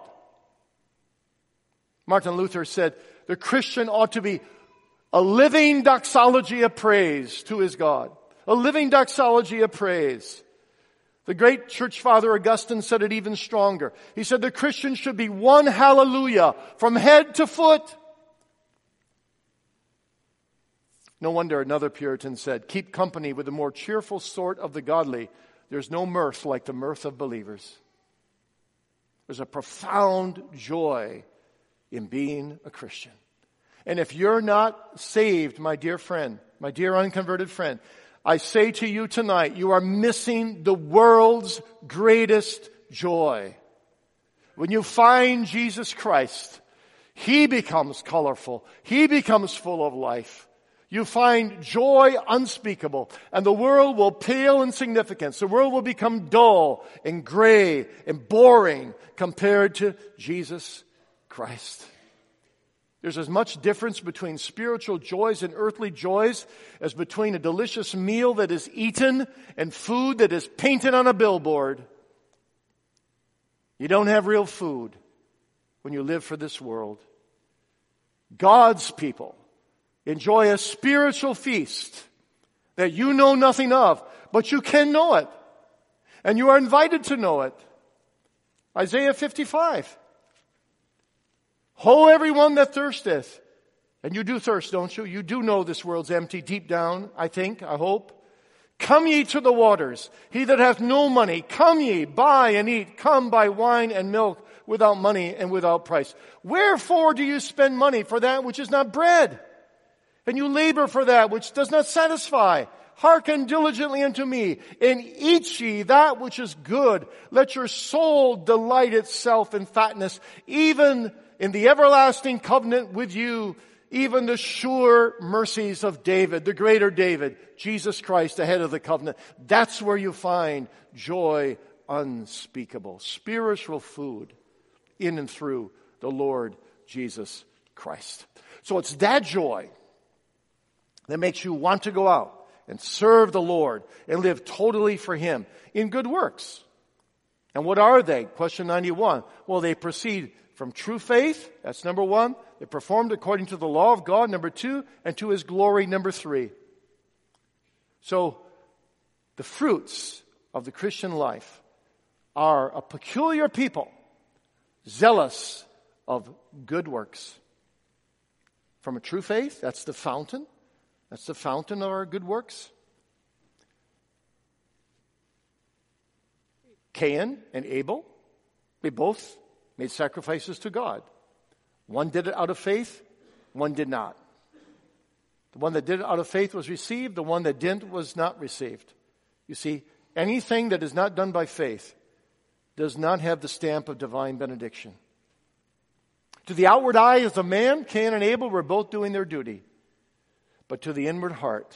Martin Luther said, the Christian ought to be a living doxology of praise to his God. A living doxology of praise. The great church father Augustine said it even stronger. He said the Christian should be one hallelujah from head to foot. No wonder another Puritan said, keep company with the more cheerful sort of the godly. There's no mirth like the mirth of believers. There's a profound joy in being a Christian. And if you're not saved, my dear friend, my dear unconverted friend, I say to you tonight, you are missing the world's greatest joy. When you find Jesus Christ, He becomes colorful. He becomes full of life. You find joy unspeakable and the world will pale in significance. The world will become dull and gray and boring compared to Jesus Christ. There's as much difference between spiritual joys and earthly joys as between a delicious meal that is eaten and food that is painted on a billboard. You don't have real food when you live for this world. God's people enjoy a spiritual feast that you know nothing of, but you can know it. And you are invited to know it. Isaiah 55. Ho everyone that thirsteth. And you do thirst, don't you? You do know this world's empty deep down, I think, I hope. Come ye to the waters. He that hath no money, come ye, buy and eat. Come buy wine and milk without money and without price. Wherefore do you spend money for that which is not bread? And you labor for that which does not satisfy. Hearken diligently unto me, and eat ye that which is good. Let your soul delight itself in fatness, even in the everlasting covenant with you, even the sure mercies of David, the greater David, Jesus Christ, the head of the covenant. That's where you find joy unspeakable, spiritual food in and through the Lord Jesus Christ. So it's that joy that makes you want to go out and serve the Lord and live totally for Him in good works. And what are they? Question 91. Well, they proceed from true faith, that's number one. They performed according to the law of God, number two, and to his glory, number three. So, the fruits of the Christian life are a peculiar people, zealous of good works. From a true faith, that's the fountain. That's the fountain of our good works. Cain and Abel, they both made sacrifices to God. One did it out of faith, one did not. The one that did it out of faith was received, the one that didn't was not received. You see, anything that is not done by faith does not have the stamp of divine benediction. To the outward eye as a man, Cain and Abel were both doing their duty. But to the inward heart,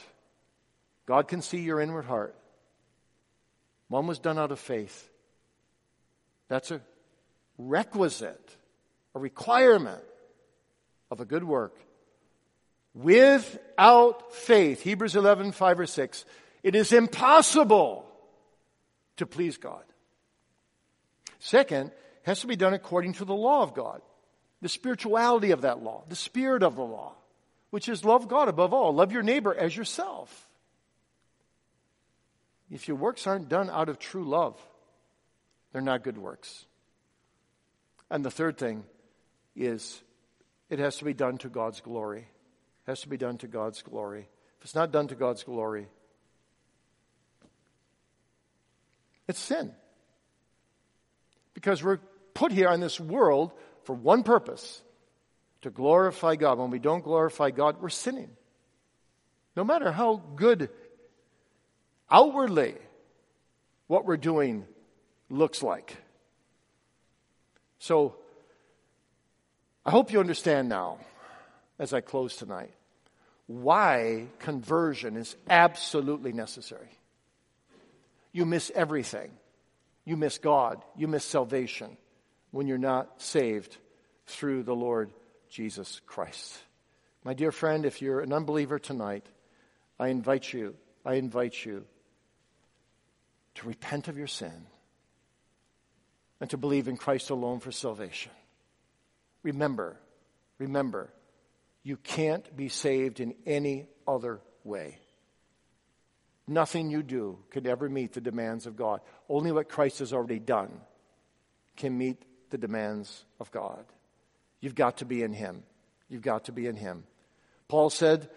God can see your inward heart. One was done out of faith. That's a requisite, a requirement of a good work. Without faith, Hebrews 11, 5 or 6, it is impossible to please God. Second, it has to be done according to the law of God, the spirituality of that law, the spirit of the law, which is love God above all, love your neighbor as yourself. If your works aren't done out of true love, they're not good works. And the third thing is it has to be done to God's glory. It has to be done to God's glory. If it's not done to God's glory, it's sin. Because we're put here in this world for one purpose to glorify God. When we don't glorify God, we're sinning. No matter how good outwardly what we're doing looks like. So, I hope you understand now, as I close tonight, why conversion is absolutely necessary. You miss everything. You miss God. You miss salvation when you're not saved through the Lord Jesus Christ. My dear friend, if you're an unbeliever tonight, I invite you, I invite you to repent of your sin and to believe in Christ alone for salvation. Remember, remember, you can't be saved in any other way. Nothing you do can ever meet the demands of God. Only what Christ has already done can meet the demands of God. You've got to be in Him. You've got to be in Him. Paul said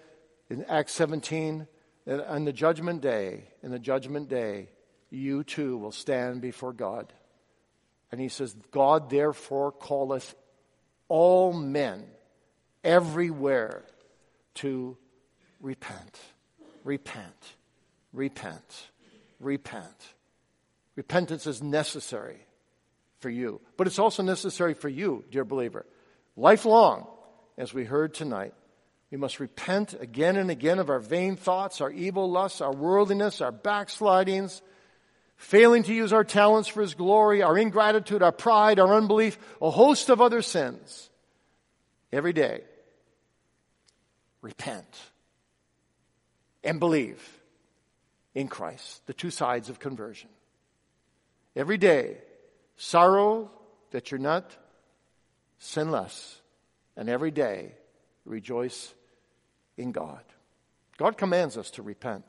in Acts 17 that on the judgment day, in the judgment day, you too will stand before God. And he says, God therefore calleth all men everywhere to repent. Repent. Repent. Repent. Repentance is necessary for you, but it's also necessary for you, dear believer. Lifelong, as we heard tonight, we must repent again and again of our vain thoughts, our evil lusts, our worldliness, our backslidings, failing to use our talents for His glory, our ingratitude, our pride, our unbelief, a host of other sins. Every day, repent and believe in Christ, the two sides of conversion. Every day, sorrow that you're not sinless, and every day, rejoice in God. God commands us to repent.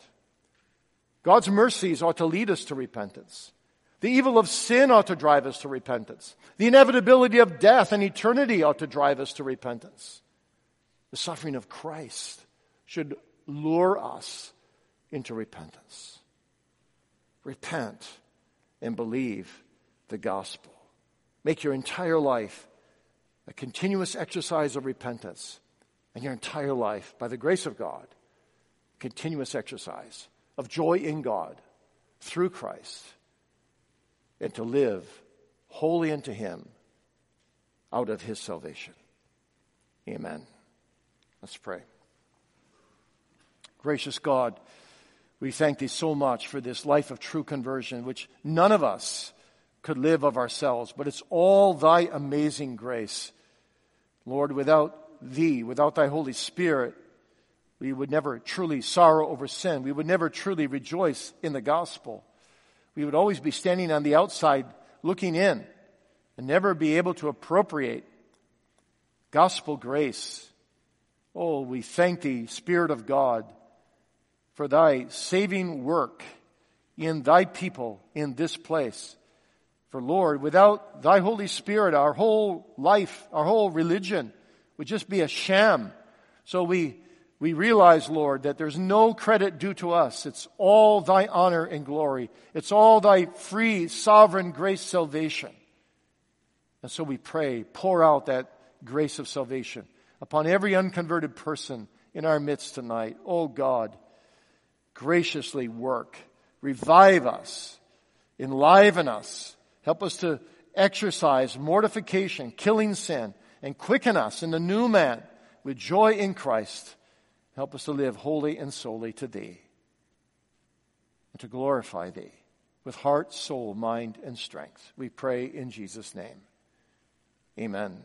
God's mercies ought to lead us to repentance. The evil of sin ought to drive us to repentance. The inevitability of death and eternity ought to drive us to repentance. The suffering of Christ should lure us into repentance. Repent and believe the gospel. Make your entire life a continuous exercise of repentance, and your entire life, by the grace of God, continuous exercise of joy in God through Christ, and to live wholly unto Him out of His salvation. Amen. Let's pray. Gracious God, we thank Thee so much for this life of true conversion, which none of us could live of ourselves, but it's all Thy amazing grace. Lord, without Thee, without Thy Holy Spirit, we would never truly sorrow over sin. We would never truly rejoice in the gospel. We would always be standing on the outside looking in and never be able to appropriate gospel grace. Oh, we thank Thee, Spirit of God, for thy saving work in thy people in this place. For Lord, without thy Holy Spirit, our whole life, our whole religion would just be a sham. So we, we realize, Lord, that there's no credit due to us. It's all thy honor and glory. It's all thy free, sovereign grace salvation. And so we pray, pour out that grace of salvation upon every unconverted person in our midst tonight. Oh God, graciously work. Revive us. Enliven us. Help us to exercise mortification, killing sin, and quicken us in the new man with joy in Christ. Help us to live wholly and solely to Thee and to glorify Thee with heart, soul, mind, and strength. We pray in Jesus' name. Amen.